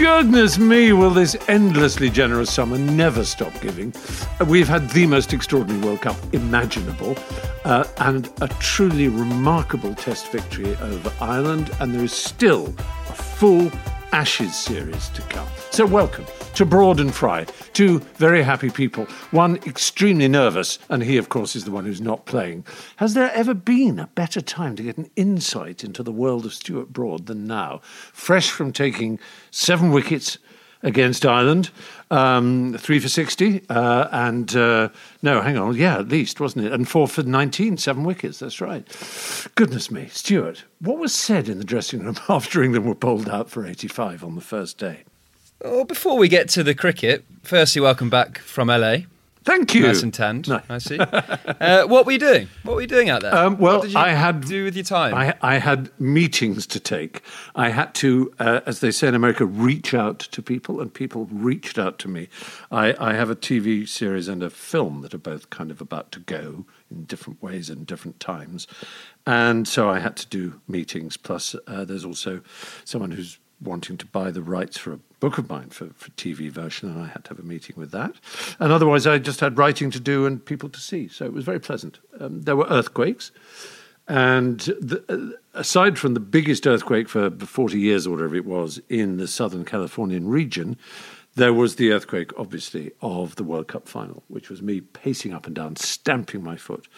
Goodness me, will this endlessly generous summer never stop giving? We've had the most extraordinary World Cup imaginable uh, and a truly remarkable test victory over Ireland, and there is still a full Ashes series to come. So, welcome to Broad and Fry, two very happy people, one extremely nervous, and he, of course, is the one who's not playing. Has there ever been a better time to get an insight into the world of Stuart Broad than now? Fresh from taking seven wickets against Ireland, um, three for 60, uh, and uh, no, hang on, yeah, at least, wasn't it? And four for 19, seven wickets, that's right. Goodness me, Stuart, what was said in the dressing room after England were bowled out for 85 on the first day? Well, before we get to the cricket, firstly, welcome back from LA. Thank you. Nice and tanned. No. I see. uh, what were you doing? What were you doing out there? Um, well, I had do with your time. I, I, had meetings to take. I had to, uh, as they say in America, reach out to people, and people reached out to me. I, I, have a TV series and a film that are both kind of about to go in different ways and different times, and so I had to do meetings. Plus, uh, there's also someone who's wanting to buy the rights for a book of mine for, for TV version, and I had to have a meeting with that. And otherwise, I just had writing to do and people to see. So it was very pleasant. Um, there were earthquakes. And the, uh, aside from the biggest earthquake for 40 years or whatever it was in the Southern Californian region, there was the earthquake, obviously, of the World Cup final, which was me pacing up and down, stamping my foot,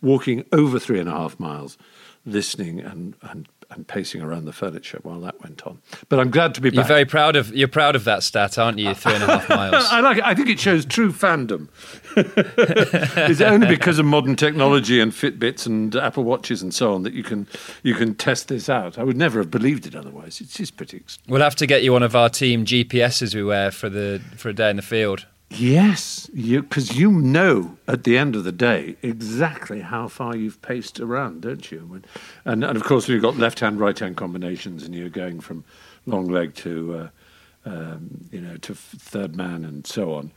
walking over three and a half miles, listening and, and and pacing around the furniture while that went on. But I'm glad to be back. You're very proud of you're proud of that stat, aren't you? Three and a half miles. I like it. I think it shows true fandom. it's only because of modern technology and Fitbits and Apple Watches and so on that you can you can test this out. I would never have believed it otherwise. It's just pretty. We'll have to get you one of our team GPSs we wear for the for a day in the field. Yes, because you, you, know at the end of the day exactly how far you've paced around, don't you? And, and of course, we've got left hand, right hand combinations, and you're going from long leg to, uh, um, you know, to third man and so on.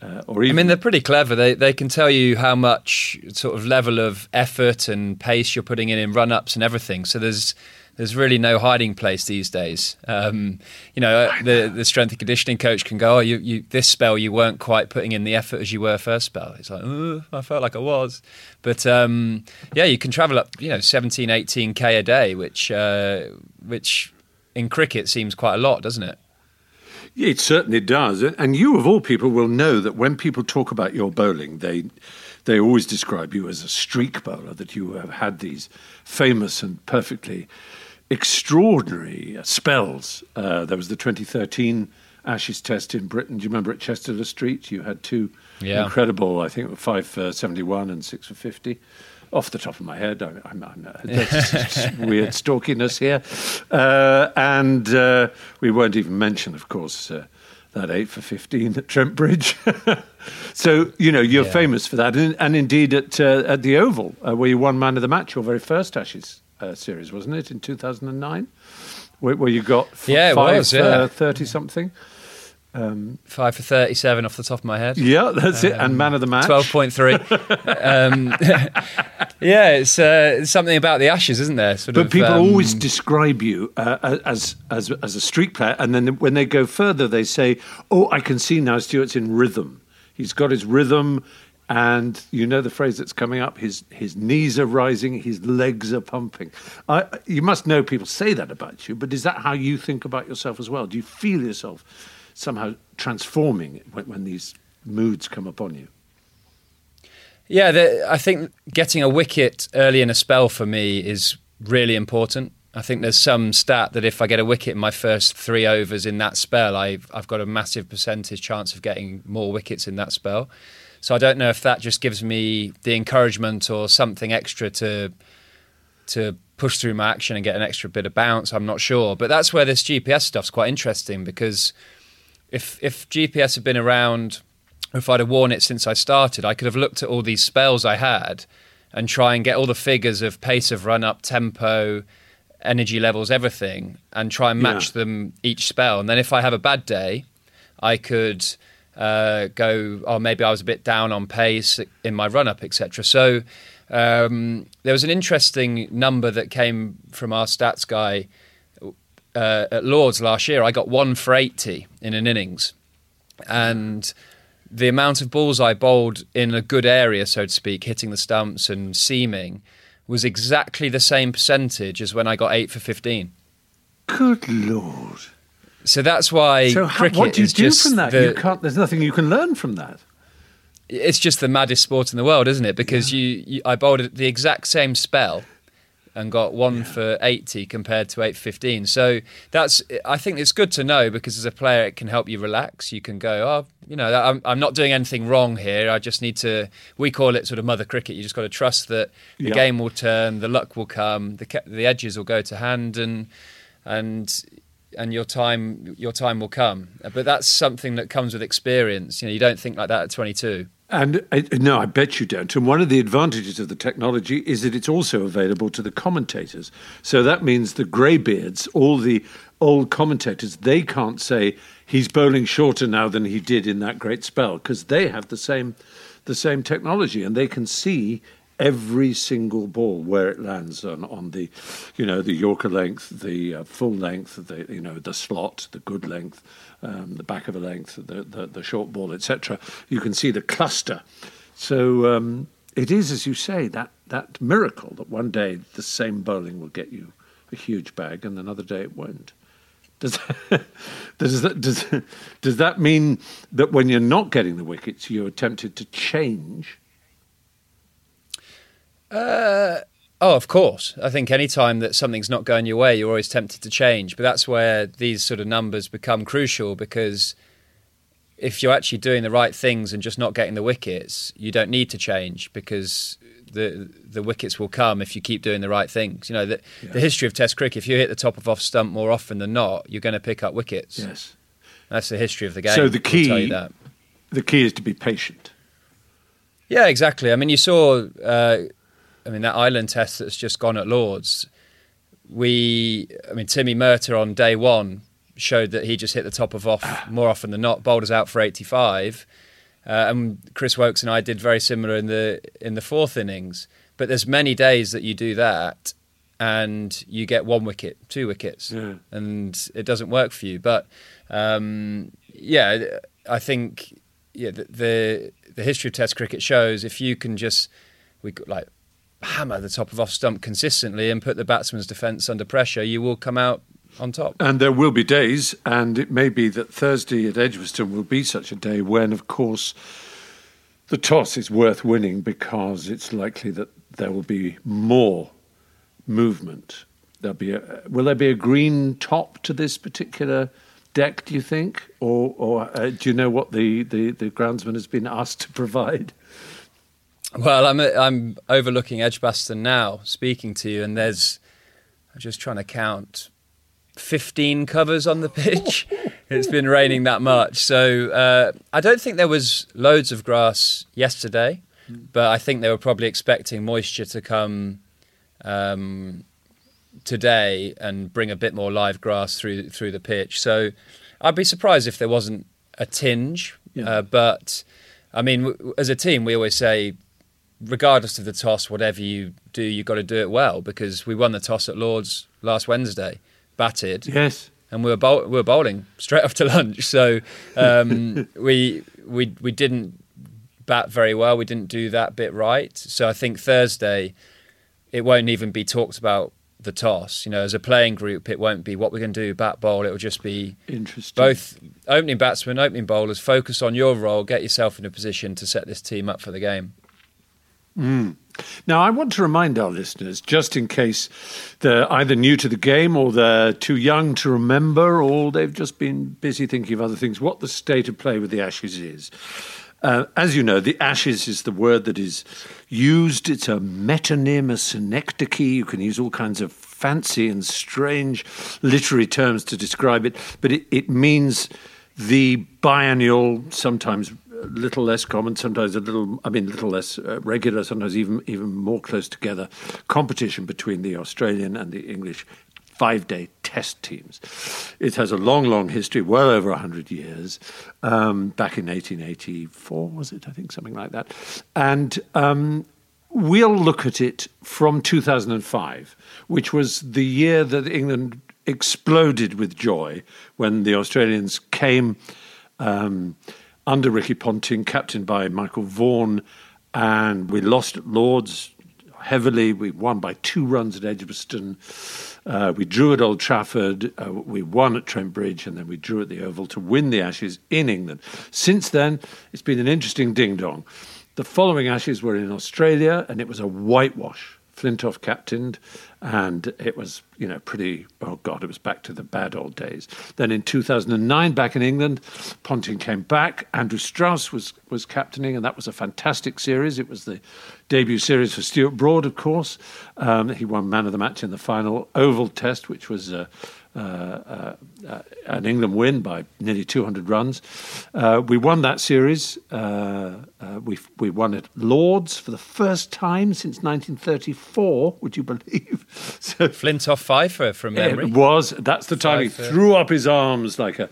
Uh, or even, I mean, they're pretty clever. They they can tell you how much sort of level of effort and pace you're putting in in run ups and everything. So there's there's really no hiding place these days. Um, you know, the the strength and conditioning coach can go, "Oh, you, you this spell you weren't quite putting in the effort as you were first spell." It's like, oh, I felt like I was, but um, yeah, you can travel up, you know, 17, 18 k a day, which uh, which in cricket seems quite a lot, doesn't it? Yeah, it certainly does, and you of all people will know that when people talk about your bowling, they they always describe you as a streak bowler. That you have had these famous and perfectly extraordinary spells. Uh, there was the 2013 Ashes Test in Britain. Do you remember at Chester Street? You had two yeah. incredible, I think, five for 71 and six for 50. Off the top of my head, I'm, I'm, I'm uh, weird stalkiness here. Uh, and uh, we won't even mention, of course, uh, that 8 for 15 at Trent Bridge. so, you know, you're yeah. famous for that. And, and indeed at, uh, at the Oval, uh, where you won man of the match, your very first Ashes uh, series, wasn't it, in 2009? Where, where you got f- yeah, five, was, yeah. 30 something. Um, Five for 37 off the top of my head. Yeah, that's um, it. And um, man of the match. 12.3. um, yeah, it's, uh, something about the Ashes, isn't there? Sort but of, people um, always describe you uh, as, as, as a street player. And then when they go further, they say, oh, I can see now Stuart's in rhythm. He's got his rhythm. And you know the phrase that's coming up: his his knees are rising, his legs are pumping. I, you must know people say that about you, but is that how you think about yourself as well? Do you feel yourself somehow transforming when, when these moods come upon you? Yeah, the, I think getting a wicket early in a spell for me is really important. I think there's some stat that if I get a wicket in my first three overs in that spell, I've, I've got a massive percentage chance of getting more wickets in that spell. So I don't know if that just gives me the encouragement or something extra to to push through my action and get an extra bit of bounce. I'm not sure, but that's where this GPS stuff's quite interesting because if if GPS had been around, if I'd have worn it since I started, I could have looked at all these spells I had and try and get all the figures of pace of run up, tempo, energy levels, everything, and try and match yeah. them each spell. And then if I have a bad day, I could uh, go, oh, maybe I was a bit down on pace in my run up, etc. So um, there was an interesting number that came from our stats guy uh, at Lords last year, I got one for 80 in an innings. And the amount of balls I bowled in a good area, so to speak, hitting the stumps and seaming, was exactly the same percentage as when I got 8 for 15. Good Lord. So that's why So how, cricket what do you do from that? the- you can't. There's nothing you can learn from that. it's just the maddest sport in the world, isn't it? Because you, you, I bowled the exact same spell and got one for eighty compared to eight fifteen. So that's, I think it's good to know because as a player, it can help you relax. You can go, oh, you know, I'm, I'm not doing anything wrong here. I just need to. We call it sort of mother cricket. You just got to trust that the Yeah. game will turn, the luck will come, the the edges will go to hand, and and and your time your time will come. But that's something that comes with experience. You know, you don't think like that at 22. And I, no, I bet you don't. And one of the advantages of the technology is that it's also available to the commentators. So that means the greybeards, all the old commentators, they can't say he's bowling shorter now than he did in that great spell because they have the same, the same technology and they can see every single ball where it lands on, on the, you know, the Yorker length, the uh, full length, the you know the slot, the good length, um, the back of a length, the the, the short ball, etc. You can see the cluster. So um, it is, as you say, that that miracle that one day the same bowling will get you a huge bag, and another day it won't. Does that, does that does does that mean that when you're not getting the wickets, you're tempted to change? Oh, of course. I think any time that something's not going your way, you're always tempted to change. But that's where these sort of numbers become crucial because if you're actually doing the right things and just not getting the wickets, you don't need to change because the the wickets will come if you keep doing the right things. You know, the, the history of Test cricket, if you hit the top of off stump more often than not, you're going to pick up wickets. Yes. That's the history of the game. So the will tell you key- that. The key is to be patient. Yeah, exactly. I mean, you saw, uh, I mean, that Ireland test that's just gone at Lords. We, I mean, Timmy Murtagh on day one showed that he just hit the top of off more often than not. Bowled us out for 85. Uh, and Chris Woakes and I did very similar in the in the fourth innings. But there's many days that you do that, and you get one wicket, two wickets, Yeah. and it doesn't work for you. But um, yeah, I think yeah the, the the history of Test cricket shows if you can just we like hammer the top of off stump consistently and put the batsman's defence under pressure, you will come out on top. And there will be days, and it may be that Thursday at Edgbaston will be such a day when, of course, the toss is worth winning because it's likely that there will be more movement. There'll be a, will there be a green top to this particular deck? Do you think, or or uh, do you know what the, the, the groundsman has been asked to provide? Well, I'm I'm overlooking Edgbaston now, speaking to you, and there's I'm just trying to count. 15 covers on the pitch. it's been raining that much. So uh, I don't think there was loads of grass yesterday, but I think they were probably expecting moisture to come um, today and bring a bit more live grass through through the pitch. So I'd be surprised if there wasn't a tinge. Yeah. Uh, but I mean, w- as a team, we always say, regardless of the toss, whatever you do, you've got to do it well because we won the toss at Lords last Wednesday, batted, Yes. and we were bowl- we were bowling straight after lunch. So um, we we we didn't bat very well. We didn't do that bit right. So I think Thursday it won't even be talked about the toss. You know, as a playing group, it won't be what we're going to do bat bowl. It will just be Interesting. both opening batsmen, opening bowlers. Focus on your role. Get yourself in a position to set this team up for the game. Now, I want to remind our listeners, just in case they're either new to the game or they're too young to remember or they've just been busy thinking of other things, what the state of play with the Ashes is. Uh, as you know, the Ashes is the word that is used. It's a metonym, a synecdoche. You can use all kinds of fancy and strange literary terms to describe it, but it, it means the biennial, sometimes little less common, sometimes a little, I mean, a little less uh, regular, sometimes even even more close together competition between the Australian and the English five-day test teams. It has a long, long history, well over hundred years. Um, back in 1884, was it? I think something like that, and. Um, We'll look at it from 2005, which was the year that England exploded with joy when the Australians came um, under Ricky Ponting, captained by Michael Vaughan, and we lost at Lords heavily. We won by two runs at Edgbaston. Uh, we drew at Old Trafford. Uh, we won at Trent Bridge, and then we drew at the Oval to win the Ashes in England. Since then, it's been an interesting ding dong. The following Ashes were in Australia, and it was a whitewash. Flintoff captained, and it was, you know, pretty, oh God, it was back to the bad old days. Then in 2009, back in England, Ponting came back. Andrew Strauss was, was captaining, and that was a fantastic series. It was the debut series for Stuart Broad, of course. Um, he won man of the match in the final Oval Test, which was uh, an England win by nearly 200 runs. Uh, we won that series. Uh, we we won at Lords for the first time since 1934. Would you believe? so, Flintoff fifer from memory. It was. That's the time fifer. he threw up his arms like a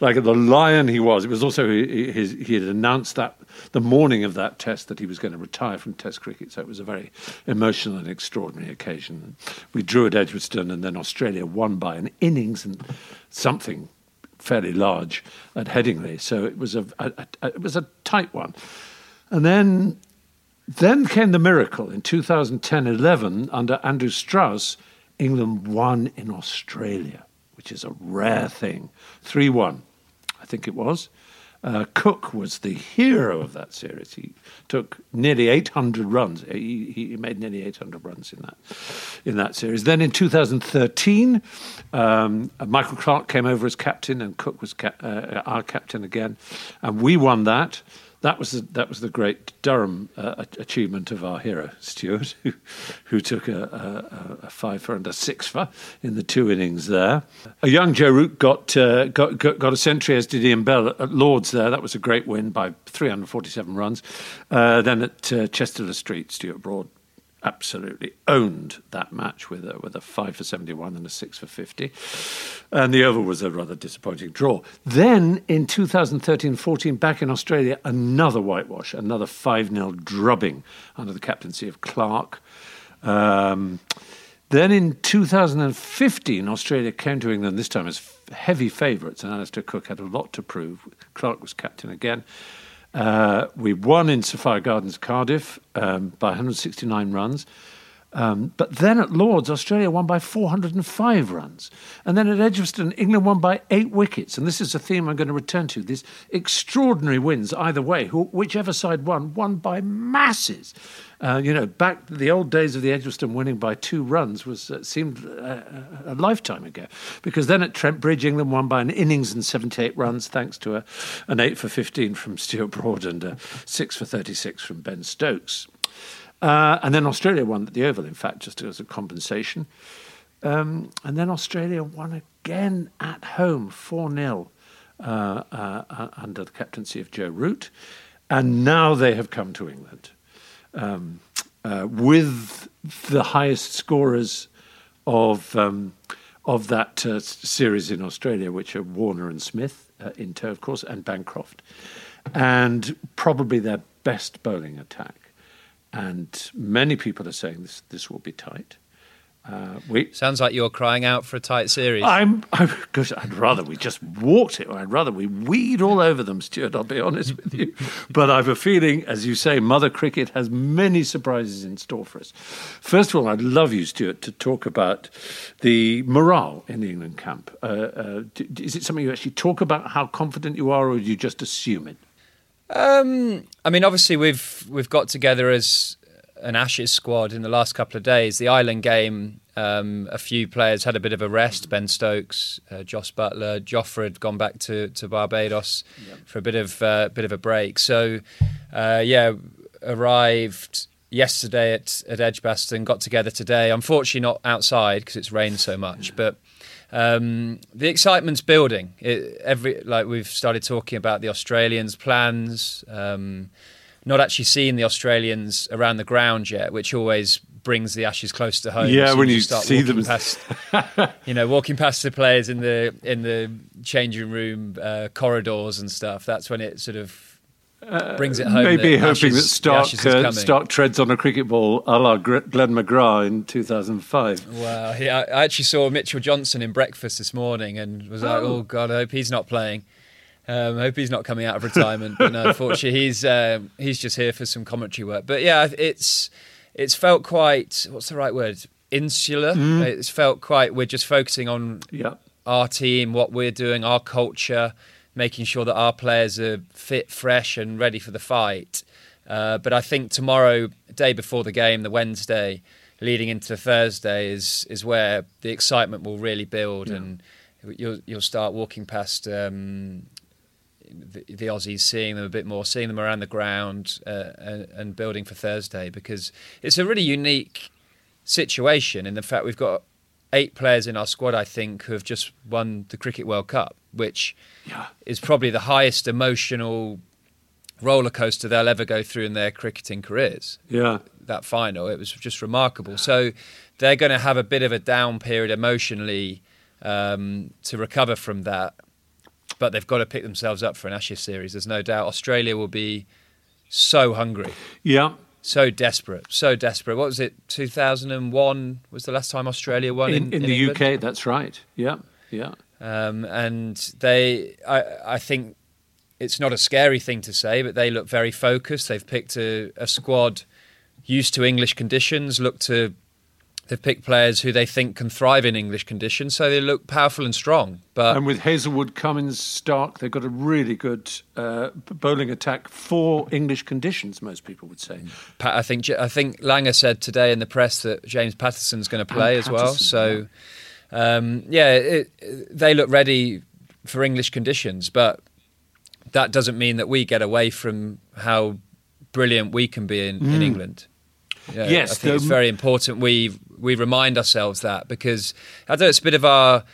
like the lion he was. It was also his, he had announced that the morning of that test that he was going to retire from Test cricket. So it was a very emotional and extraordinary occasion. We drew at Edgbaston, and then Australia won by an innings and something fairly large at Headingley. So it was a, a, a it was a tight one. And then then came the miracle in 2010-11 under Andrew Strauss. England won in Australia, which is a rare thing. 3 1, I think it was. Uh, Cook was the hero of that series. He took nearly 800 runs. He, he made nearly 800 runs in that in that series. Then in 2013, um, Michael Clarke came over as captain, and Cook was ca- uh, our captain again, and we won that that was the, that was the great Durham uh, achievement of our hero Stuart, who, who took a, a, a five for and a six for in the two innings there. A young Joe Root got, uh, got, got, got a century as did Ian Bell at Lords there. That was a great win by 347 runs. Uh, then at uh, Chester Street, Stuart Broad absolutely owned that match with a, with a five for 71 and a six for 50. And the Oval was a rather disappointing draw. Then in 2013 14, back in Australia, another whitewash, another 5 0 drubbing under the captaincy of Clarke. Um, then in 2015, Australia came to England, this time as heavy favourites, and Alastair Cook had a lot to prove. Clarke was captain again. Uh, we won in Sophia Gardens, Cardiff, um, by 169 runs. Um, but then at Lords, Australia won by 405 runs. And then at Edgbaston, England won by eight wickets. And this is a theme I'm going to return to. These extraordinary wins either way, whichever side won, won by masses. Uh, you know, back the old days of the Edgbaston winning by two runs was uh, seemed uh, a lifetime ago. Because then at Trent Bridge, England won by an innings and 78 runs, thanks to a, an 8 for 15 from Stuart Broad and a 6 for 36 from Ben Stokes. Uh, and then Australia won the Oval, in fact, just as a compensation. Um, and then Australia won again at home, 4 0, uh, uh, uh, under the captaincy of Joe Root. And now they have come to England um, uh, with the highest scorers of, um, of that uh, series in Australia, which are Warner and Smith in tow, of course, and Bancroft. And probably their best bowling attack and many people are saying this this will be tight. Uh, we, Sounds like you're crying out for a tight series. I'm, I'm gosh, I'd rather we just walked it. I'd rather we weed all over them, Stuart. I'll be honest with you. But I've a feeling, as you say, Mother Cricket has many surprises in store for us. First of all, I'd love you, Stuart, to talk about the morale in the England camp. Uh, uh, is it something you actually talk about? How confident you are, or do you just assume it? Um, I mean, obviously we've we've got together as an Ashes squad in the last couple of days. The Ireland game, um, a few players had a bit of a rest. Ben Stokes, uh, Jos Buttler, Jofra had gone back to, to Barbados yep. for a bit of uh, bit of a break. So, uh, yeah, arrived yesterday at at Edgbaston. Got together today. Unfortunately, not outside because it's rained so much, but um, the excitement's building. It, every like we've started talking about the Australians' plans. Um, not actually seeing the Australians around the ground yet, which always brings the Ashes close to home. Yeah, when you, you start see them, past, you know, walking past the players in the in the changing room uh, corridors and stuff. That's when it sort of brings it home. Maybe that hoping that Ashes- the Starc, uh. Starc treads on a cricket ball a la Glenn McGrath in 2005. Wow, I actually saw Mitchell Johnson in breakfast this morning and was like, Oh. "Oh God, I hope he's not playing. Um, I hope he's not coming out of retirement." But no, unfortunately, he's um, he's just here for some commentary work. But yeah, it's it's felt quite what's the right word? Insular. Mm. It's felt quite. We're just focusing on Yeah. our team, what we're doing, our culture, making sure that our players are fit, fresh, and ready for the fight. Uh, but I think tomorrow, day before the game, the Wednesday, leading into Thursday, is is where the excitement will really build, Yeah. and you'll you'll start walking past. Um, the, the Aussies, seeing them a bit more, seeing them around the ground, uh, and, and building for Thursday because it's a really unique situation in the fact we've got eight players in our squad, I think, who have just won the Cricket World Cup, which Yeah. is probably the highest emotional roller coaster they'll ever go through in their cricketing careers. Yeah. That final, it was just remarkable. So they're going to have a bit of a down period emotionally um, to recover from that, but they've got to pick themselves up for an Ashes series. There's no doubt. Australia will be so hungry Yeah. So desperate, so desperate. What was it? 2001 was the last time Australia won in, In, in, in the England? UK, that's right. Yeah. Yeah. Um, and they, I, I think it's not a scary thing to say, but they look very focused. They've picked a, a squad used to English conditions. Look to, they've picked players who they think can thrive in English conditions, so they look powerful and strong. But And with Hazlewood, Cummins, Starc, they've got a really good uh, bowling attack for English conditions, most people would say. Pa- I think I think Langer said today in the press that James Pattinson's going to play as well. So, um, yeah, it, they look ready for English conditions, but that doesn't mean that we get away from how brilliant we can be in, in England. Yeah, Mm. Yes, I think it's very important we we remind ourselves that because I don't know it's a bit of our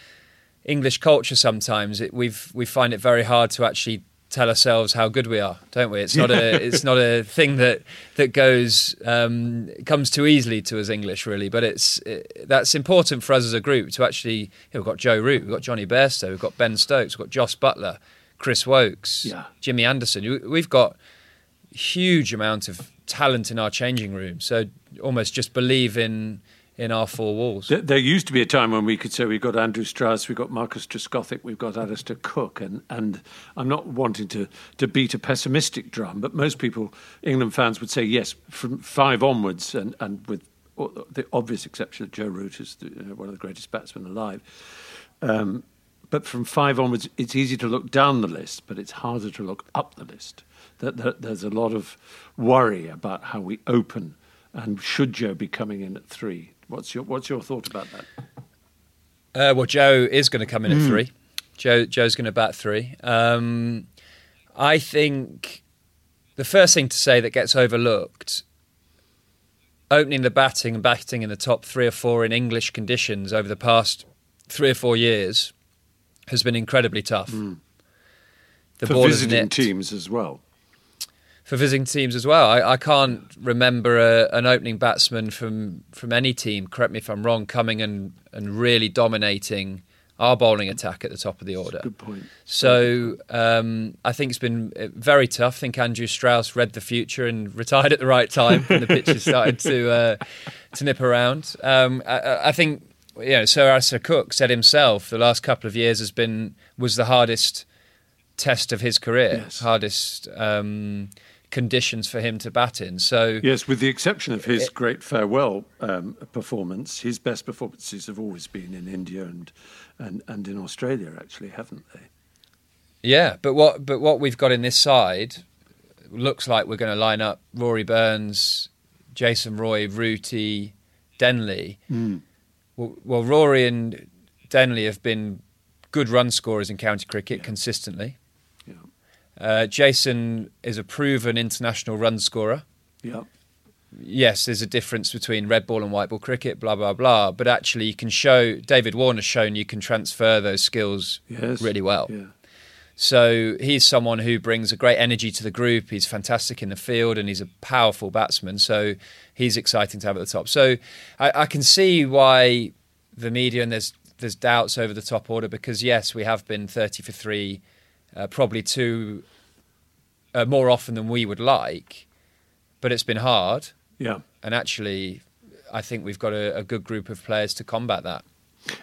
English culture sometimes. It, we've we find it very hard to actually tell ourselves how good we are, don't we? It's not a it's not a thing that that goes um, comes too easily to us English really, but it's it, that's important for us as a group to actually. You know, we've got Joe Root, we've got Jonny Bairstow, we've got Ben Stokes, we've got Jos Buttler, Chris Woakes, Yeah. Jimmy Anderson. We've got huge amount of talent in our changing room. So almost just believe in in our four walls. There, there used to be a time when we could say we've got Andrew Strauss, we've got Marcus Trescothick, we've got Alastair Cook, and, and I'm not wanting to, to beat a pessimistic drum, but most people, England fans, would say yes, from five onwards, and, and with the obvious exception of Joe Root is the, you know, one of the greatest batsmen alive. Um, but from five onwards, it's easy to look down the list, but it's harder to look up the list. That, that there's a lot of worry about how we open, and should Joe be coming in at three? What's your What's your thought about that? Uh, well, Joe is going to come in at three. Joe Joe's going to bat three. Um, I think the first thing to say that gets overlooked, opening the batting and batting in the top three or four in English conditions over the past three or four years has been incredibly tough. The For ball is visiting nipped. teams as well. For visiting teams as well. I, I can't remember a, an opening batsman from from any team. Correct me if I'm wrong. Coming and and really dominating our bowling attack at the top of the order. Good point. So um, I think it's been uh, very tough. I think Andrew Strauss read the future and retired at the right time when the pitches started to uh, to nip around. Um, I, I think you know Sir Alastair Cook said himself the last couple of years has been was the hardest test of his career, Yes. hardest um, conditions for him to bat in. So Yes, with the exception of his great farewell um, performance, his best performances have always been in India and, and, and in Australia, actually, haven't they? Yeah, but what but what we've got in this side looks like we're going to line up Rory Burns, Jason Roy, Rooty, Denley. Well, well, Rory and Denley have been good run scorers in county cricket consistently. Uh, Jason is a proven international run scorer. Yeah. Yes, there's a difference between red ball and white ball cricket, blah blah blah. But actually, you can show David Warner's shown you can transfer those skills Yes. really well. Yeah. So he's someone who brings a great energy to the group. He's fantastic in the field and he's a powerful batsman. So he's exciting to have at the top. So I, I can see why the media and there's there's doubts over the top order because yes, we have been 30 for three, uh, probably too uh, more often than we would like, but it's been hard. Yeah. And actually, I think we've got a, a good group of players to combat that.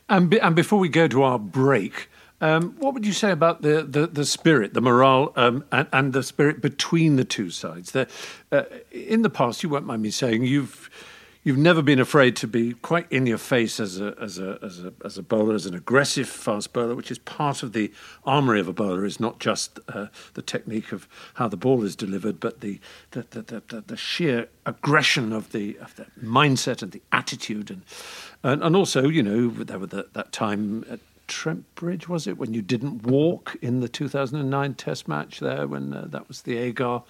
And, be, and before we go to our break, um, what would you say about the, the, the spirit, the morale, um, and, and, the spirit between the two sides? The, uh, in the past, you won't mind me saying, you've you've never been afraid to be quite in your face as a as a as a as a bowler, as an aggressive fast bowler, which is part of the armory of a bowler. Is not just uh, the technique of how the ball is delivered, but the the, the the, the, sheer aggression of the of the mindset and the attitude, and and, and also you know there were the, that time at Trent Bridge was it when you didn't walk in the 2009 Test match there when uh, that was the Agar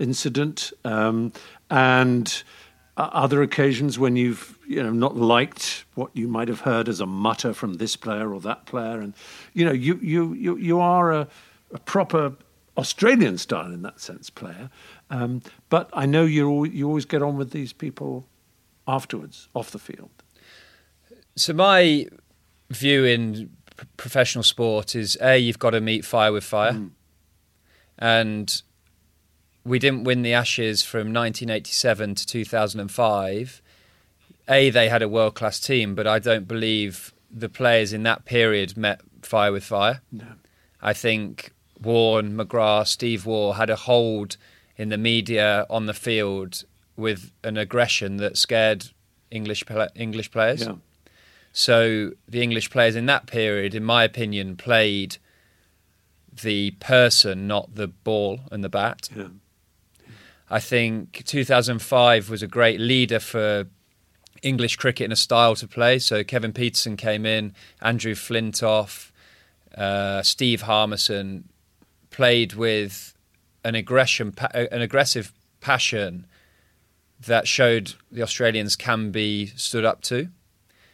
incident um, and other occasions when you've you know not liked what you might have heard as a mutter from this player or that player, and you know you you you, you are a, a proper Australian style in that sense player, um, but I know you you always get on with these people afterwards off the field. So my view in professional sport is a you've got to meet fire with fire, mm. and we didn't win the Ashes from 1987 to 2005. A, they had a world class team, but I don't believe the players in that period met fire with fire. No. I think Warne, McGrath, Steve Waugh had a hold in the media on the field with an aggression that scared English English players. Yeah. So the English players in that period, in my opinion, played the person, not the ball and the bat. Yeah. I think 2005 was a great leader for English cricket in a style to play. So Kevin Pietersen came in, Andrew Flintoff, uh, Steve Harmison played with an aggression, an aggressive passion that showed the Australians can be stood up to.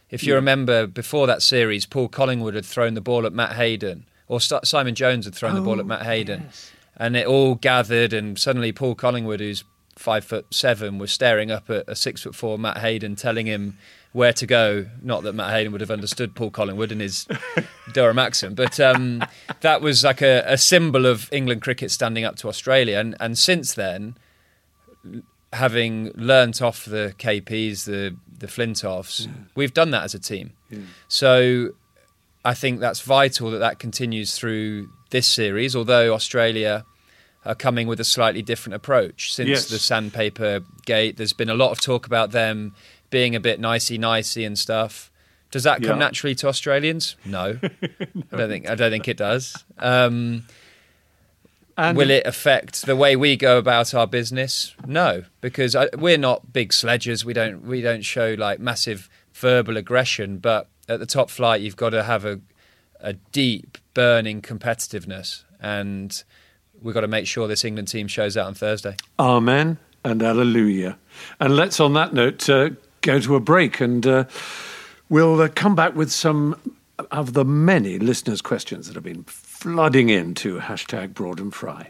If you yeah. remember, before that series, Paul Collingwood had thrown the ball at Matt Hayden, or Simon Jones had thrown oh, the ball at oh, Matt Hayden. Yes and it all gathered, and suddenly Paul Collingwood, who's five foot seven, was staring up at a six foot four Matt Hayden, telling him where to go. Not that Matt Hayden would have understood Paul Collingwood and his Durham accent, but um, that was like a, a, symbol of England cricket standing up to Australia. And, and since then, having learnt off the KPs, the the Flintoffs, yeah. we've done that as a team. Yeah. So I think that's vital that that continues through this series, although Australia are coming with a slightly different approach since yes. the sandpaper gate. There's been a lot of talk about them being a bit nicey nicey and stuff. Does that come yeah. naturally to Australians? No. no. I don't think I don't think it does. Um, will it affect the way we go about our business? No, because I, we're not big sledgers. We don't we don't show like massive verbal aggression. But at the top flight, you've got to have a a deep burning competitiveness, and we've got to make sure this England team shows out on Thursday. Amen and Alleluia. And let's, on that note, uh, go to a break, and uh, we'll uh, come back with some of the many listeners' questions that have been flooding into hashtag Broad and Fry.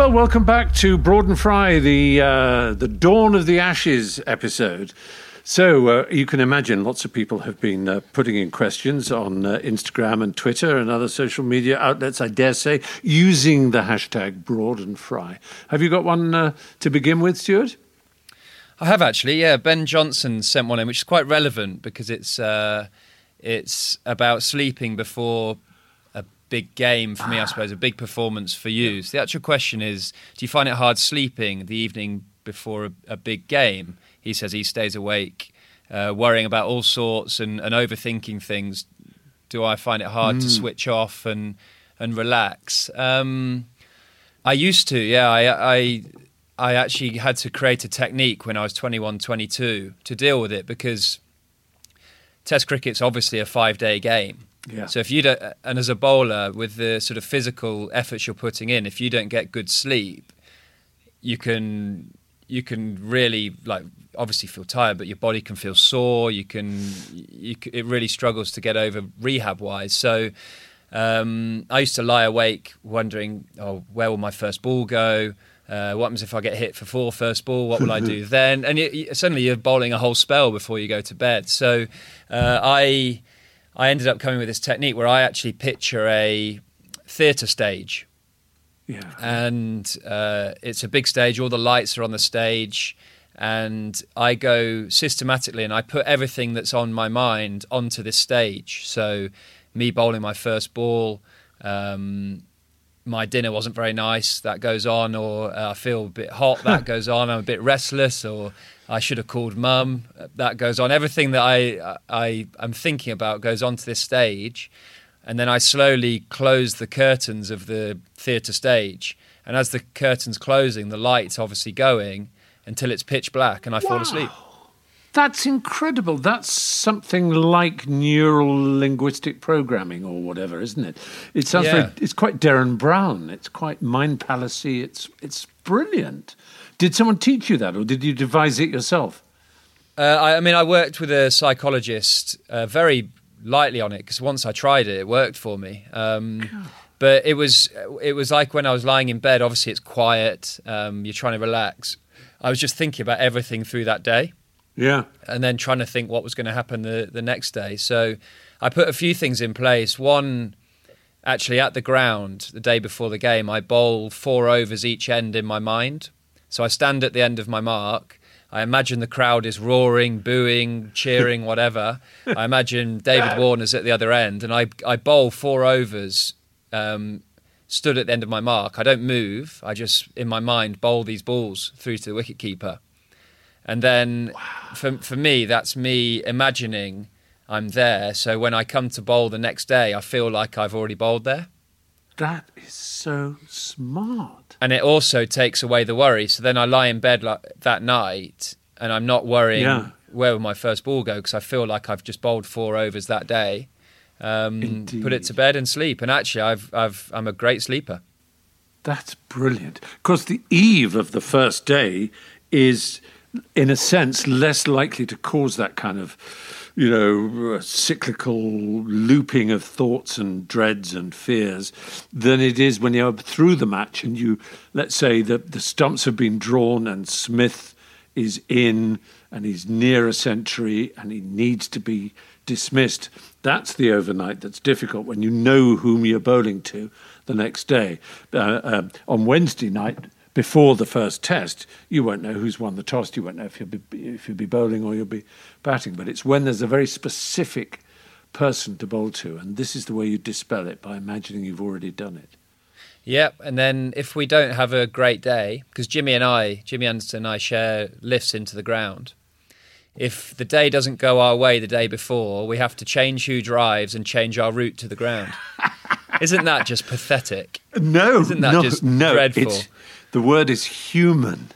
Well, welcome back to Broad and Fry, the uh, the Dawn of the Ashes episode. So uh, you can imagine lots of people have been uh, putting in questions on uh, Instagram and Twitter and other social media outlets, I dare say, using the hashtag Broad and Fry. Have you got one uh, to begin with, Stuart? I have actually, yeah. Ben Johnson sent one in, which is quite relevant because it's uh, it's about sleeping before big game for me, I suppose, a big performance for you. Yeah. So the actual question is do you find it hard sleeping the evening before a, a big game? He says he stays awake, uh, worrying about all sorts and, and, overthinking things. Do I find it hard mm. to switch off and, and relax? Um, I used to, yeah. I, I I actually had to create a technique when I was 21, 22 to deal with it because Test cricket's obviously a five day game. Yeah. So if you don't, and as a bowler, with the sort of physical efforts you're putting in, if you don't get good sleep, you can you can really like obviously feel tired, but your body can feel sore. You can, you, it really struggles to get over rehab wise. So um, I used to lie awake wondering, oh, where will my first ball go? Uh, what happens if I get hit for four first ball? What will I do then? And you, you, suddenly you're bowling a whole spell before you go to bed. So uh, I I ended up coming with this technique where I actually picture a theatre stage. Yeah. And uh, it's a big stage. All the lights are on the stage and I go systematically and I put everything that's on my mind onto this stage. So, me bowling my first ball, um, my dinner wasn't very nice, that goes on, or uh, I feel a bit hot, that goes on, I'm a bit restless, or I should have called mum, that goes on. Everything that I, I, I'm thinking about goes onto this stage. And then I slowly close the curtains of the theatre stage. And as the curtains closing, the light's obviously going until it's pitch black and I wow. fall asleep. That's incredible. That's something like neural linguistic programming or whatever, isn't it? It sounds yeah. very, it's quite Derren Brown. It's quite mind palacy. It's it's brilliant. Did someone teach you that, or did you devise it yourself? Uh, I, I, mean, I worked with a psychologist uh, very lightly on it because once I tried it, it worked for me. Um, but it was it was like when I was lying in bed. Obviously, it's quiet. Um, you're trying to relax I was just thinking about everything through that day. Yeah. And then trying to think what was going to happen the, the next day. So I put a few things in place. One, actually at the ground the day before the game, I bowl four overs each end in my mind. So I stand at the end of my mark. I imagine the crowd is roaring, booing, cheering, whatever. I imagine David Warner's at the other end, and I, I bowl four overs um, stood at the end of my mark. I don't move. I just, in my mind, bowl these balls through to the wicket keeper. And then wow. for, for me, that's me imagining I'm there. So when I come to bowl the next day, I feel like I've already bowled there. That is so smart. And it also takes away the worry. So then I lie in bed like that night and I'm not worrying yeah. where will my first ball go because I feel like I've just bowled four overs that day um, put it to bed and sleep. And actually, I've, I've, I'm a great sleeper. That's brilliant. Because the eve of the first day is, in a sense, less likely to cause that kind of, you know, cyclical looping of thoughts and dreads and fears than it is when you're through the match and you, let's say, that the stumps have been drawn and Smith is in and he's near a century and he needs to be dismissed. That's the overnight that's difficult when you know whom you're bowling to the next day. Uh, uh, on Wednesday night, before the first test, you won't know who's won the toss. You won't know if you'll be if you'll be bowling or you'll be batting. But it's when there's a very specific person to bowl to, and this is the way you dispel it by imagining you've already done it. Yep, and then if we don't have a great day, because Jimmy and I, Jimmy Anderson and I share lifts into the ground, if the day doesn't go our way the day before, we have to change who drives and change our route to the ground. Isn't that just pathetic? No, isn't that no, just no, dreadful? The word is human.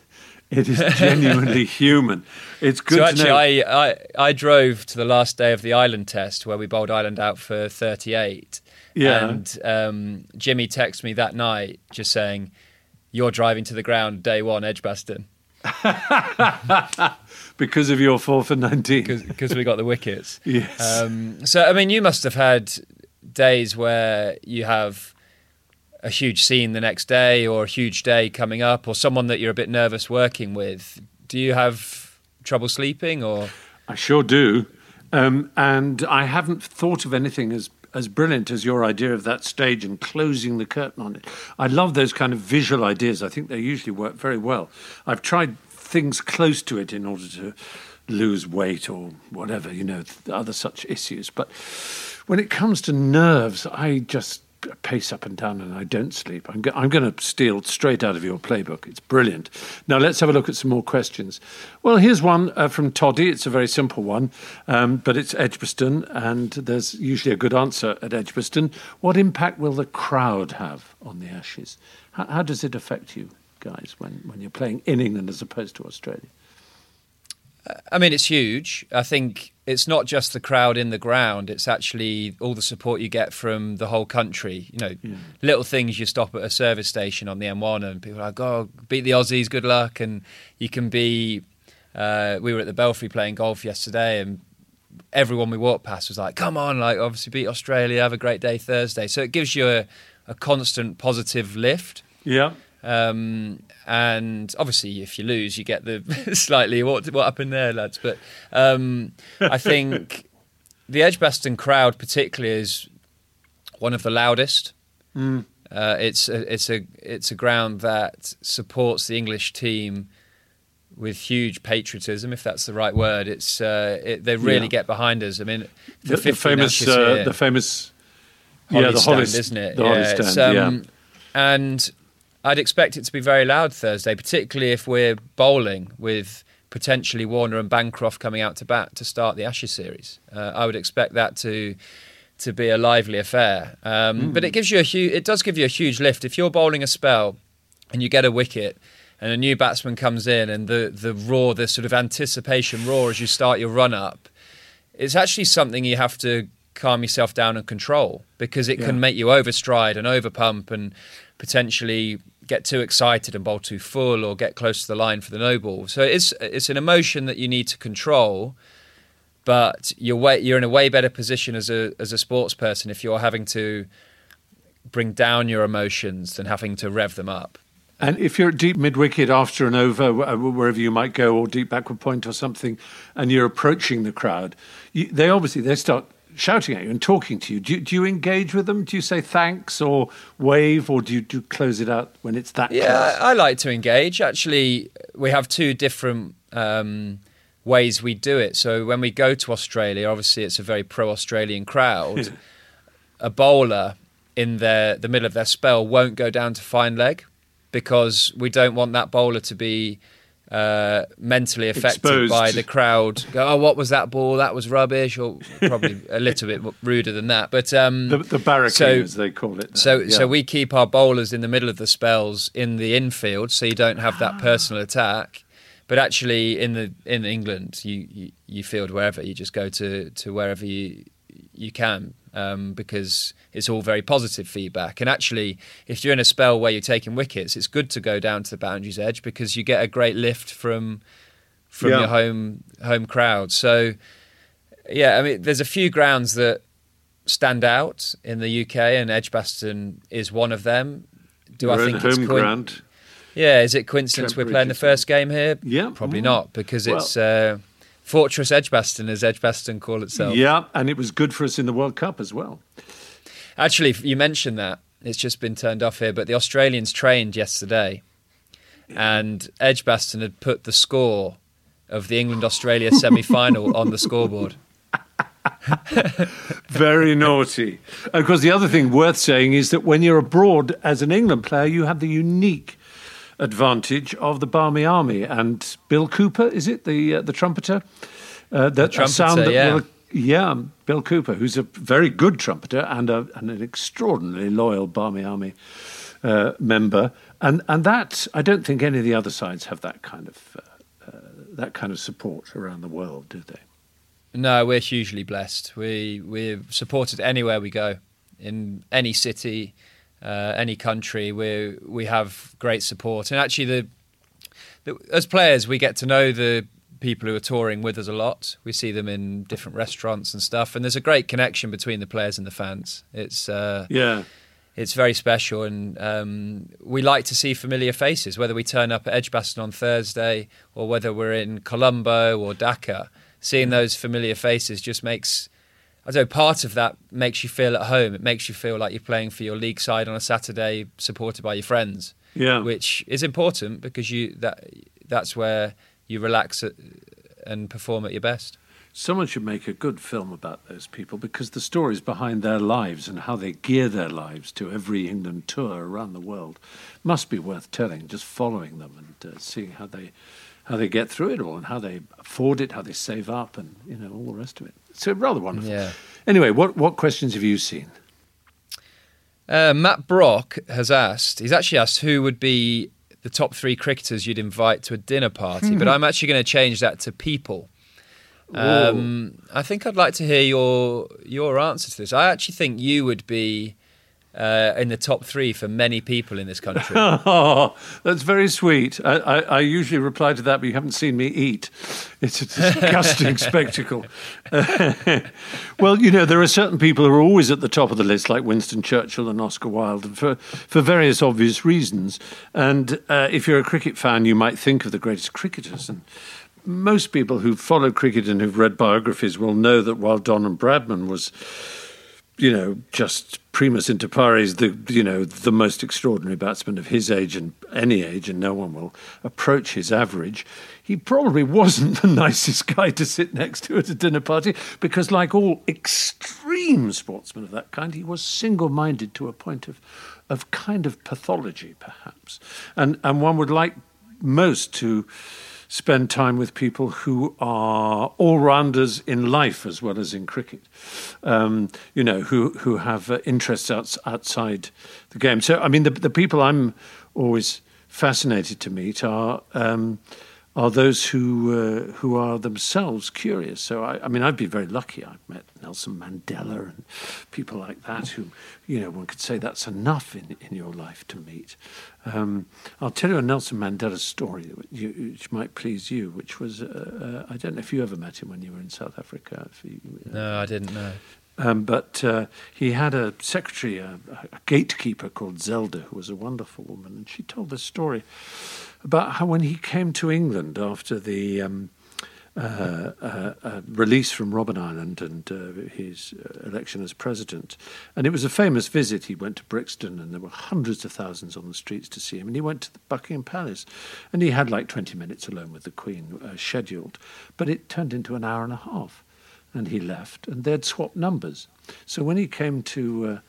It is genuinely human. It's good. So actually, I, I I drove to the last day of the Ireland test where we bowled Ireland out for 38. Yeah. And um, Jimmy texted me that night just saying, "You're driving to the ground day one, Edgbaston." because of your four for 19. Because we got the wickets. yes. Um, so, I mean, you must have had days where you have a huge scene the next day or a huge day coming up or someone that you're a bit nervous working with. Do you have trouble sleeping or? I sure do. Um, and I haven't thought of anything as as brilliant as your idea of that stage and closing the curtain on it. I love those kind of visual ideas. I think they usually work very well. I've tried things close to it in order to lose weight or whatever, you know, other such issues. But when it comes to nerves, I just pace up and down and I don't sleep. I'm, go- I'm going to steal straight out of your playbook. It's brilliant. Now let's have a look at some more questions. Well, here's one uh, from Toddy. It's a very simple one, um, but it's Edgbaston, and there's usually a good answer at Edgbaston. What impact will the crowd have on the Ashes? How, how does it affect you? guys when, when you're playing in England as opposed to Australia? I mean, it's huge. I think it's not just the crowd in the ground; it's actually all the support you get from the whole country. You know, little things you stop at a service station on the M1, and people are like, "Oh, beat the Aussies, good luck!" And you can be. Uh, we were at the Belfry playing golf yesterday, and everyone we walked past was like, "Come on!" Like, obviously, beat Australia. Have a great day Thursday. So it gives you a, a constant positive lift. Yeah. Um, and obviously, if you lose, you get the slightly what what happened there, lads. But um, I think the Edgbaston crowd, particularly, is one of the loudest. Mm. Uh, it's a, it's a it's a ground that supports the English team with huge patriotism, if that's the right word. It's uh, it, they really yeah. get behind us. I mean, the, the famous uh, the famous Hollies yeah the stand, isn't it? The yeah, stand, um, yeah. And I'd expect it to be very loud Thursday, particularly if we're bowling with potentially Warner and Bancroft coming out to bat to start the Ashes series. Uh, I would expect that to to be a lively affair. Um, mm. But it gives you a huge, it does give you a huge lift if you're bowling a spell and you get a wicket. And a new batsman comes in, and the, the roar, the sort of anticipation roar as you start your run up, it's actually something you have to calm yourself down and control because it yeah. can make you overstride and overpump and potentially get too excited and bowl too full or get close to the line for the no ball. So it's it's an emotion that you need to control, but you're way, you're in a way better position as a as a sports person if you're having to bring down your emotions than having to rev them up. And if you're deep mid wicket after an over, uh, wherever you might go, or deep backward point or something, and you're approaching the crowd, you, they obviously they start shouting at you and talking to you. Do, you. do you engage with them? Do you say thanks or wave, or do you, do close it out when it's that? Yeah, close? I like to engage. Actually, we have two different um, ways we do it. So when we go to Australia, obviously it's a very pro-Australian crowd. a bowler in their the middle of their spell won't go down to fine leg because we don't want that bowler to be uh, mentally affected Exposed. by the crowd. Go, oh, what was that ball? That was rubbish, or probably a little bit ruder than that. But um, the, the barricade, so, as they call it. So, yeah. so we keep our bowlers in the middle of the spells in the infield, so you don't have that personal attack. But actually, in the in England, you, you, you field wherever you just go to to wherever you you can um, because it's all very positive feedback. And actually, if you're in a spell where you're taking wickets, it's good to go down to the boundaries edge because you get a great lift from from yeah. your home home crowd. So, yeah, I mean, there's a few grounds that stand out in the UK, and Edgbaston is one of them. Do We're I think home ground? Yeah, is it coincidence we're playing the first game here? Yeah, probably mm. not because well, it's. Uh, Fortress Edgbaston, as Edgbaston call itself. Yeah, and it was good for us in the World Cup as well. Actually, you mentioned that. It's just been turned off here, but the Australians trained yesterday, and Edgbaston had put the score of the England Australia semi final on the scoreboard. Very naughty. Of course, the other thing worth saying is that when you're abroad as an England player, you have the unique advantage of the Barmy Army and Bill Cooper. Is it the uh, the trumpeter? Uh, the, the trumpeter, sound that yeah. Will, yeah, Bill Cooper, who's a very good trumpeter and, a, and an extraordinarily loyal Barmy Army uh, member, and and that I don't think any of the other sides have that kind of uh, uh, that kind of support around the world, do they? No, we're hugely blessed. We we're supported anywhere we go, in any city, uh, any country, we we have great support. And actually, the, the, as players, we get to know the people who are touring with us a lot. We see them in different restaurants and stuff, and there's a great connection between the players and the fans. It's uh, yeah. It's very special, and um, we like to see familiar faces. Whether we turn up at Edgbaston on Thursday, or whether we're in Colombo or Dhaka, seeing those familiar faces just makes I don't know, part of that makes you feel at home. It makes you feel like you're playing for your league side on a Saturday, supported by your friends. Yeah, which is important because you that that's where you relax at, and perform at your best. Someone should make a good film about those people because the stories behind their lives and how they gear their lives to every England tour around the world must be worth telling. Just following them and uh, seeing how they how they get through it all and how they afford it, how they save up, and you know all the rest of it. So rather wonderful. Yeah. Anyway, what what questions have you seen? Uh, Matt Brock has asked. He's actually asked who would be the top three cricketers you'd invite to a dinner party, but I'm actually going to change that to people. Um, I think I'd like to hear your your answer to this. I actually think you would be uh, in the top three for many people in this country. Oh, that's very sweet. I, I, I, usually reply to that, but you haven't seen me eat. It's a disgusting spectacle. well, you know, there are certain people who are always at the top of the list, like Winston Churchill and Oscar Wilde, for, for various obvious reasons. And uh, if you're a cricket fan, you might think of the greatest cricketers. And most people who follow cricket and who've read biographies will know that while Donald Bradman was you know, just primus inter pares, the you know the most extraordinary batsman of his age and any age, and no one will approach his average. He probably wasn't the nicest guy to sit next to at a dinner party because, like all extreme sportsmen of that kind, he was single-minded to a point of of kind of pathology, perhaps, and and one would like most to spend time with people who are all rounders in life as well as in cricket, um, you know, who, who have uh, interests outs, outside the game. So, I mean, the, the people I'm always fascinated to meet are. Um, are those who uh, who are themselves curious. So I, I, mean, I've been very lucky. I've met Nelson Mandela and people like that who, you know, one could say that's enough in in your life to meet. Um, I'll tell you a Nelson Mandela story which might please you, which was uh, uh, I don't know if you ever met him when you were in South Africa. You, uh, no, I didn't know. Um, but uh, he had a secretary, a, a, gatekeeper called Zelda, who was a wonderful woman, and she told this story about how when he came to England after the um, uh, uh, uh, release from Robben Island and uh, his uh, election as president. And it was a famous visit. He went to Brixton, and there were hundreds of thousands on the streets to see him. And he went to the Buckingham Palace, and he had like 20 minutes alone with the Queen scheduled. But it turned into an hour and a half, and he left, and they'd swapped numbers. So when he came to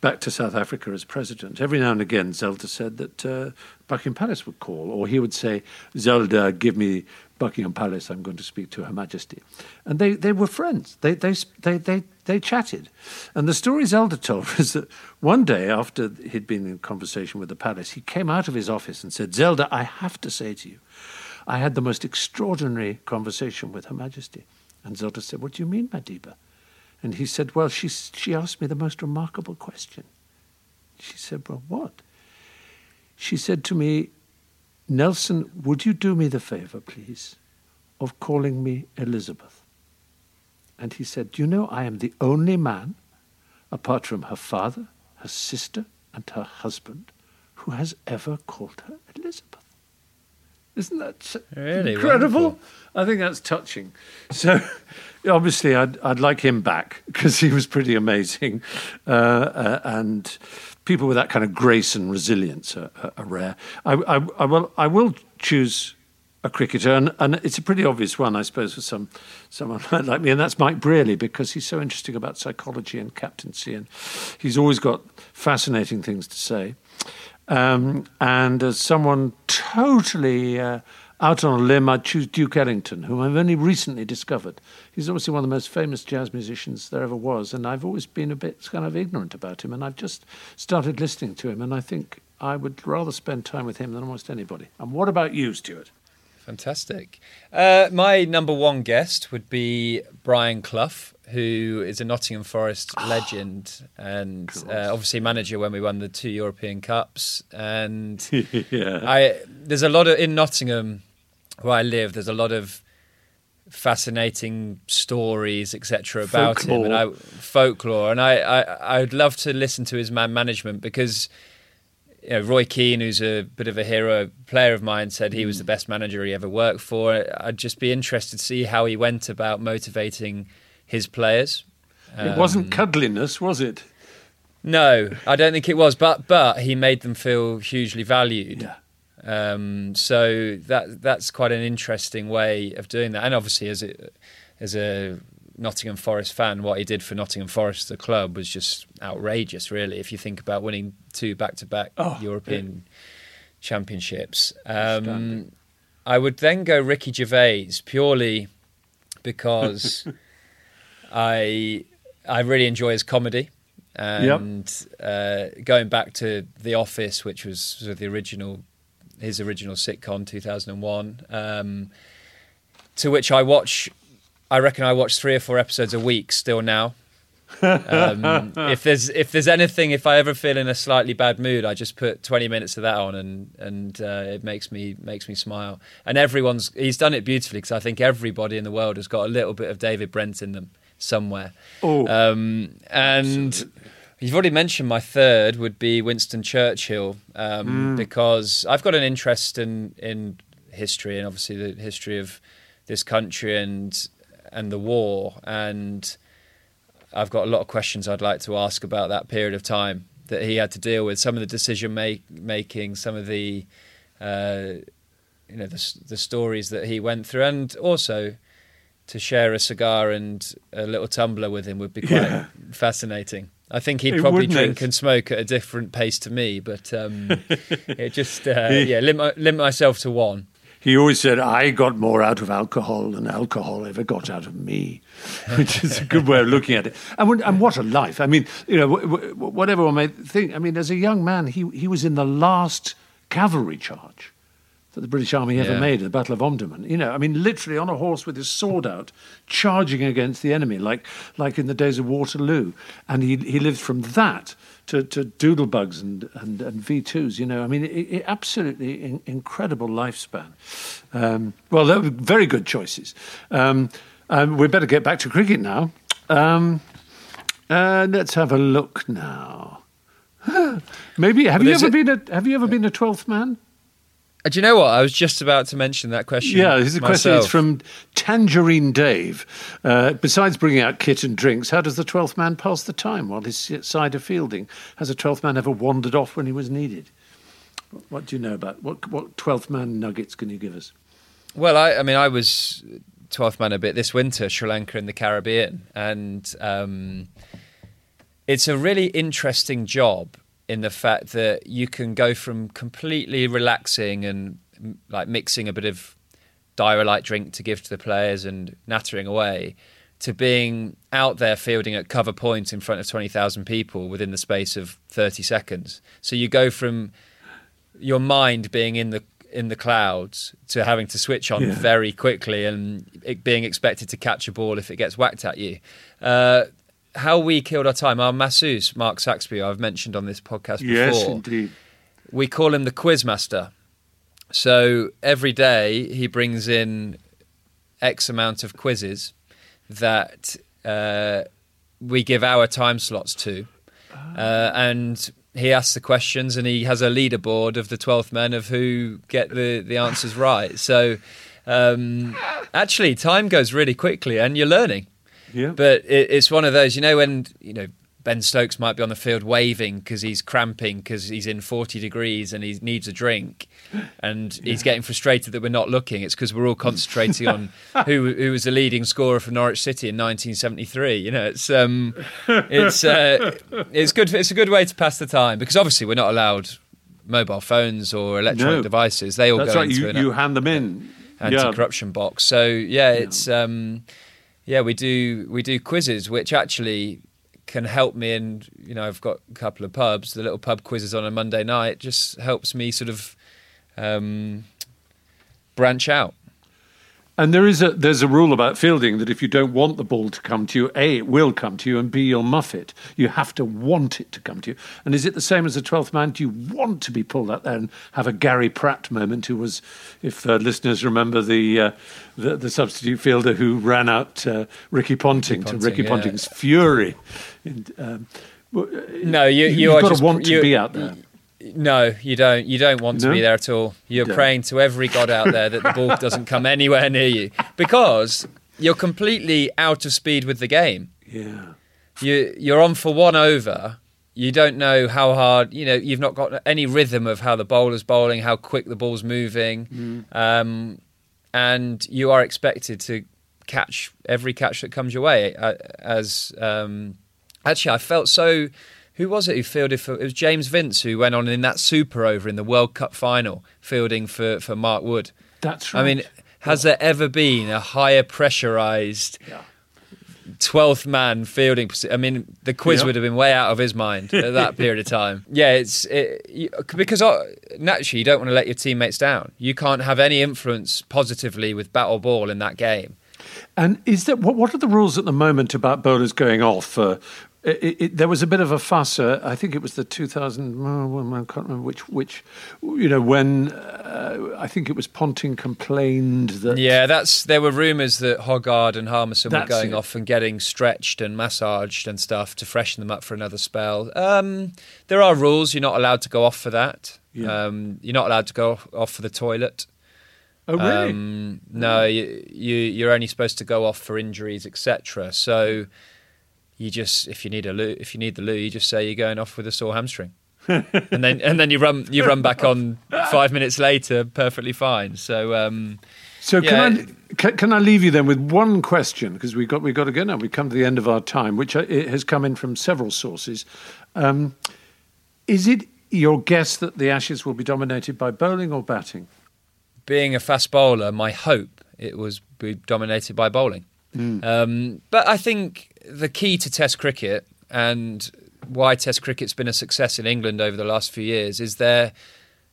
back to South Africa as president, every now and again Zelda said that uh, Buckingham Palace would call, or he would say, Zelda, give me Buckingham Palace, I'm going to speak to Her Majesty. And they, they were friends. They, they, they, they, they chatted. And the story Zelda told was that one day after he'd been in conversation with the palace, he came out of his office and said, Zelda, I have to say to you, I had the most extraordinary conversation with Her Majesty. And Zelda said, What do you mean, Madiba? And he said, Well, she, she asked me the most remarkable question. She said, Well, what? She said to me, Nelson, would you do me the favor, please, of calling me Elizabeth? And he said, Do you know I am the only man, apart from her father, her sister, and her husband, who has ever called her Elizabeth? Isn't that really incredible? Wonderful. I think that's touching. So, obviously, I'd, I'd like him back because he was pretty amazing. Uh, uh, and people with that kind of grace and resilience are, are, are rare. I, I, I, will, I will choose a cricketer, and, and it's a pretty obvious one, I suppose, for some someone like me, and that's Mike Brearley because he's so interesting about psychology and captaincy, and he's always got fascinating things to say. Um, and as someone totally uh, out on a limb, I'd choose Duke Ellington, whom I've only recently discovered. He's obviously one of the most famous jazz musicians there ever was, and I've always been a bit kind of ignorant about him, and I've just started listening to him, and I think I would rather spend time with him than almost anybody. And what about you, Stuart? Fantastic. Uh, my number one guest would be Brian Clough, who is a Nottingham Forest oh, legend and uh, obviously manager when we won the two European Cups. And yeah. I there's a lot of in Nottingham where I live. There's a lot of fascinating stories, etc., about folklore. him and I, folklore. And I, I I'd love to listen to his man management because. You know, Roy Keane, who's a bit of a hero player of mine, said he was the best manager he ever worked for. I'd just be interested to see how he went about motivating his players. Um, it wasn't um, cuddliness, was it? No, I don't think it was. But but he made them feel hugely valued. Yeah. Um, so that that's quite an interesting way of doing that. And obviously, as a as a Nottingham Forest fan, what he did for Nottingham Forest, the club, was just outrageous. Really, if you think about winning two back-to-back oh, European yeah. championships, um, I would then go Ricky Gervais purely because I I really enjoy his comedy. And yep. uh, going back to The Office, which was sort of the original his original sitcom 2001, um, to which I watch. I reckon I watch three or four episodes a week still now. um, if there's if there's anything, if I ever feel in a slightly bad mood, I just put 20 minutes of that on, and and uh, it makes me makes me smile. And everyone's he's done it beautifully because I think everybody in the world has got a little bit of David Brent in them somewhere. Oh, Um, and Absolutely. you've already mentioned my third would be Winston Churchill um, because I've got an interest in in history and obviously the history of this country and and the war and I've got a lot of questions I'd like to ask about that period of time that he had to deal with some of the decision make, making some of the uh, you know the, the stories that he went through and also to share a cigar and a little tumbler with him would be quite Yeah. fascinating. I think he'd probably drink it? and smoke at a different pace to me, but um, it just uh, yeah limit, limit myself to one. He always said, I got more out of alcohol than alcohol ever got out of me, which is a good way of looking at it. And, and what a life. I mean, you know, whatever one may think, I mean, as a young man, he, he was in the last cavalry charge that the British Army ever Yeah. made, the Battle of Omdurman. You know, I mean, literally on a horse with his sword out, charging against the enemy, like, like in the days of Waterloo. And he, he lived from that to, to doodlebugs and, and, and V2s, you know. I mean, it, it, absolutely in, incredible lifespan. Um, well, they were very good choices. Um, um, we better get back to cricket now. Um, uh, let's have a look now. Maybe have Well, you ever a- been a have you ever been a twelfth man? Uh, Do you know what? I was just about to mention that question. Yeah, this is a question. It's from Tangerine Dave. Uh, besides bringing out kit and drinks, how does the 12th man pass the time while his side of fielding? Has a 12th man ever wandered off when he was needed? What, what do you know about what, what 12th man nuggets can you give us? Well, I, I mean, I was 12th man a bit this winter, Sri Lanka in the Caribbean, and um, it's a really interesting job in the fact that you can go from completely relaxing and like mixing a bit of diarrhea drink to give to the players and nattering away to being out there fielding at cover point in front of 20,000 people within the space of 30 seconds. So you go from your mind being in the in the clouds to having to switch on Yeah. very quickly and being expected to catch a ball if it gets whacked at you. Uh, how we killed our time, our masseuse, Mark Saxby, I've mentioned on this podcast before Yes, indeed. we call him the quiz master. So every day he brings in X amount of quizzes that uh, we give our time slots to, uh, and he asks the questions, and he has a leaderboard of the twelfth men of who get the the answers right. So um, actually, time goes really quickly, and you're learning. Yeah. But it, it's one of those, you know, when you know Ben Stokes might be on the field waving because he's cramping because he's in 40 degrees and he needs a drink, and he's getting frustrated that we're not looking. It's because we're all concentrating on who who was the leading scorer for Norwich City in 1973. You know, it's um, it's uh, it's good. It's a good way to pass the time because obviously we're not allowed mobile phones or electronic No. devices. They all That's go right. into You, an you hand them in. Yeah. anti-corruption box. So yeah, it's um, yeah we do we do quizzes which actually can help me. And you know I've got a couple of pubs. The little pub quizzes on a Monday night just helps me sort of um, branch out. And there is a there's a rule about fielding that if you don't want the ball to come to you, a it will come to you, and b you'll muff it. You have to want it to come to you. And is it the same as a twelfth man? Do you want to be pulled out there and have a Gary Pratt moment? Who was, if uh, listeners remember the, uh, the the substitute fielder who ran out uh, Ricky Ponting, to Ponting, Ricky yeah. Ponting's fury. And, um, No, you you you've are got just to want you- to be out there. No, you don't. You don't want to be there at all. You're praying to every god out there that the ball doesn't come anywhere near you because you're completely out of speed with the game. Yeah. you you're on for one over. You don't know how hard. You know you've not got any rhythm of how the bowler's bowling, how quick the ball's moving, um, and you are expected to catch every catch that comes your way. Uh, As um, actually, I felt so. Who was it who fielded for? It was James Vince who went on in that super over in the World Cup final, fielding for for Mark Wood. That's right. I mean, has there ever been a higher pressurized Yeah. twelfth man fielding. I mean, the quiz Yeah. would have been way out of his mind at that period of time. Yeah, it's it, you, because uh, naturally you don't want to let your teammates down. You can't have any influence positively with bat or ball in that game. And is that what? What are the rules at the moment about bowlers going off? Uh, it, it, there was a bit of a fuss. Uh, I think it was the 2000. oh, I can't remember which. Which you know when uh, I think it was Ponting complained that. Yeah, that's there were rumours that Hoggard and Harmison were going it. off and getting stretched and massaged and stuff to freshen them up for another spell. Um, there are rules; you're not allowed to go off for that. Yeah. Um, you're not allowed to go off for the toilet. Oh really? Um, no, you, you you're only supposed to go off for injuries, etc. So you just if you need a loo, if you need the loo, you just say you're going off with a sore hamstring, and then and then you run you run back on five minutes later, perfectly fine. So um, So Yeah. can I can, can I leave you then with one question because we got we got to go now. We come to the end of our time, which it has come in from several sources. Um, is it your guess that the Ashes will be dominated by bowling or batting? being a fast bowler, my hope it was be dominated by bowling. Um, but I think the key to Test cricket and why Test cricket's been a success in England over the last few years is there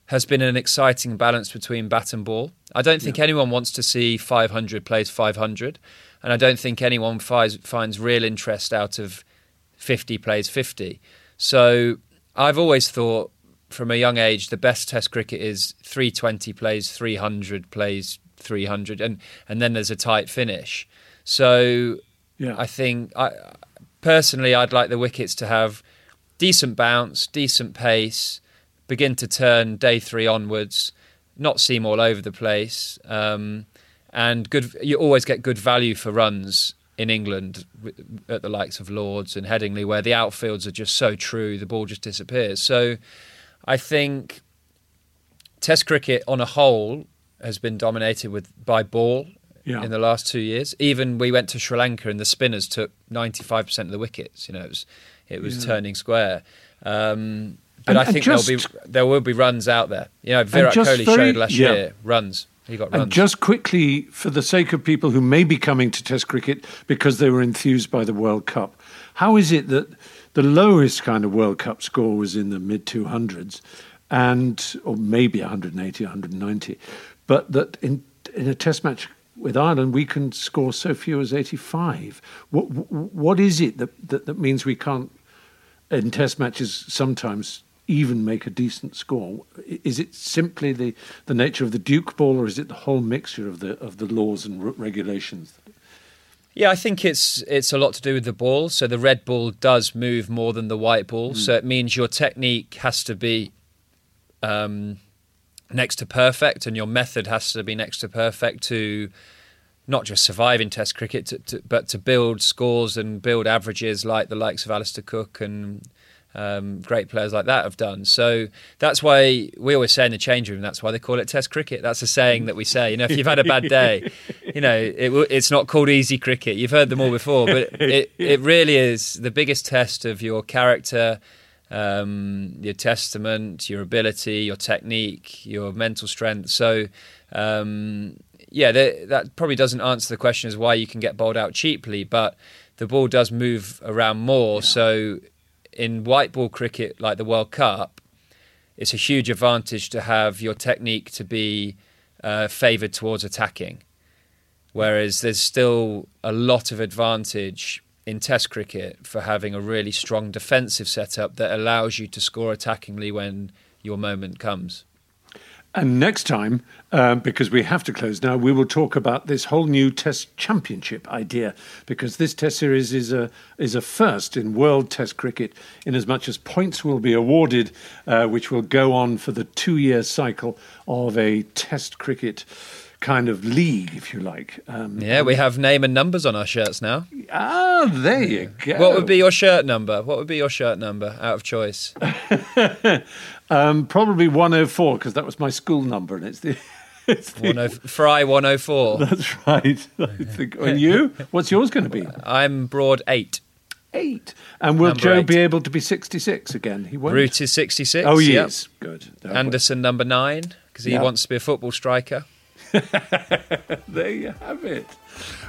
has been an exciting balance between bat and ball. I don't think anyone wants to see 500 plays 500, and I don't think anyone finds, finds real interest out of 50 plays 50. So I've always thought from a young age the best test cricket is 320 plays 300 plays 300 and and then there's a tight finish. So Yeah. I think I personally I'd like the wickets to have decent bounce, decent pace, begin to turn day 3 onwards, not seem all over the place. Um, and good you always get good value for runs in England at the likes of Lords and Headingley, where the outfields are just so true, the ball just disappears. So I think Test cricket on a whole has been dominated with by ball Yeah. in the last two years. Even we went to Sri Lanka and the spinners took ninety five percent of the wickets. You know, it was it was turning square. Um, but And- I think there'll be there will be runs out there. You know, Virat Kohli very- showed last yeah. year runs. He got runs. And just quickly, for the sake of people who may be coming to Test cricket because they were enthused by the World Cup, how is it that the lowest kind of World Cup score was in the mid 200s, and or maybe 180, 190, but that in in a Test match with Ireland we can score so few as 85? What what is it that that, that means we can't in Test matches sometimes even make a decent score? Is it simply the, the nature of the Duke ball, or is it the whole mixture of the of the laws and re- regulations? Yeah, I think it's it's a lot to do with the ball. So the red ball does move more than the white ball. So it means your technique has to be um, next to perfect, and your method has to be next to perfect to not just survive in Test cricket, to, to, but to build scores and build averages like the likes of Alastair Cook and um, great players like that have done. So that's why we always say in the change room. That's why they call it Test cricket. That's a saying that we say. You know, if you've had a bad day, you know, it, it's not called easy cricket. You've heard them all before, but it it really is the biggest test of your character. Um, your testament, your ability, your technique, your mental strength. So, um, yeah, that, that probably doesn't answer the question as why you can get bowled out cheaply, but the ball does move around more. So, in white ball cricket, like the World Cup, it's a huge advantage to have your technique to be uh, favoured towards attacking. Whereas there's still a lot of advantage in Test cricket for having a really strong defensive setup that allows you to score attackingly when your moment comes. And next time, um, because we have to close now, we will talk about this whole new Test Championship idea. Because this Test series is a is a first in World Test cricket, in as much as points will be awarded, uh, which will go on for the two year cycle of a Test cricket kind of league, if you like. Um, Yeah, we have name and numbers on our shirts now. ah, there you go. What would be your shirt number? What would be your shirt number out of choice? um, probably 104 because that was my school number, and it's the. It's the 10 Fry 104. That's right. I think. And you? What's yours going to be? I'm broad 8. Eight. And will Number Joe eight. be able to be 66 again? He won't. Root is 66. Oh, he yep. Good. Anderson number 9 because he Yeah. wants to be a football striker. there you have it.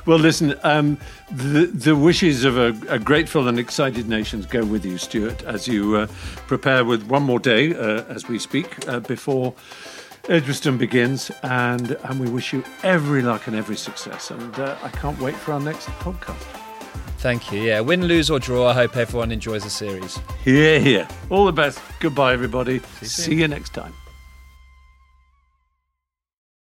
Well, listen, um, the, the wishes of a, a, grateful and excited nations go with you, Stuart, as you uh, prepare with one more day uh, as we speak uh, before Edgbaston begins. And, and we wish you every luck and every success. And uh, I can't wait for our next podcast. Thank you. Yeah, win, lose, or draw. I hope everyone enjoys the series. Here, here. All the best. Goodbye, everybody. See you, See you next time.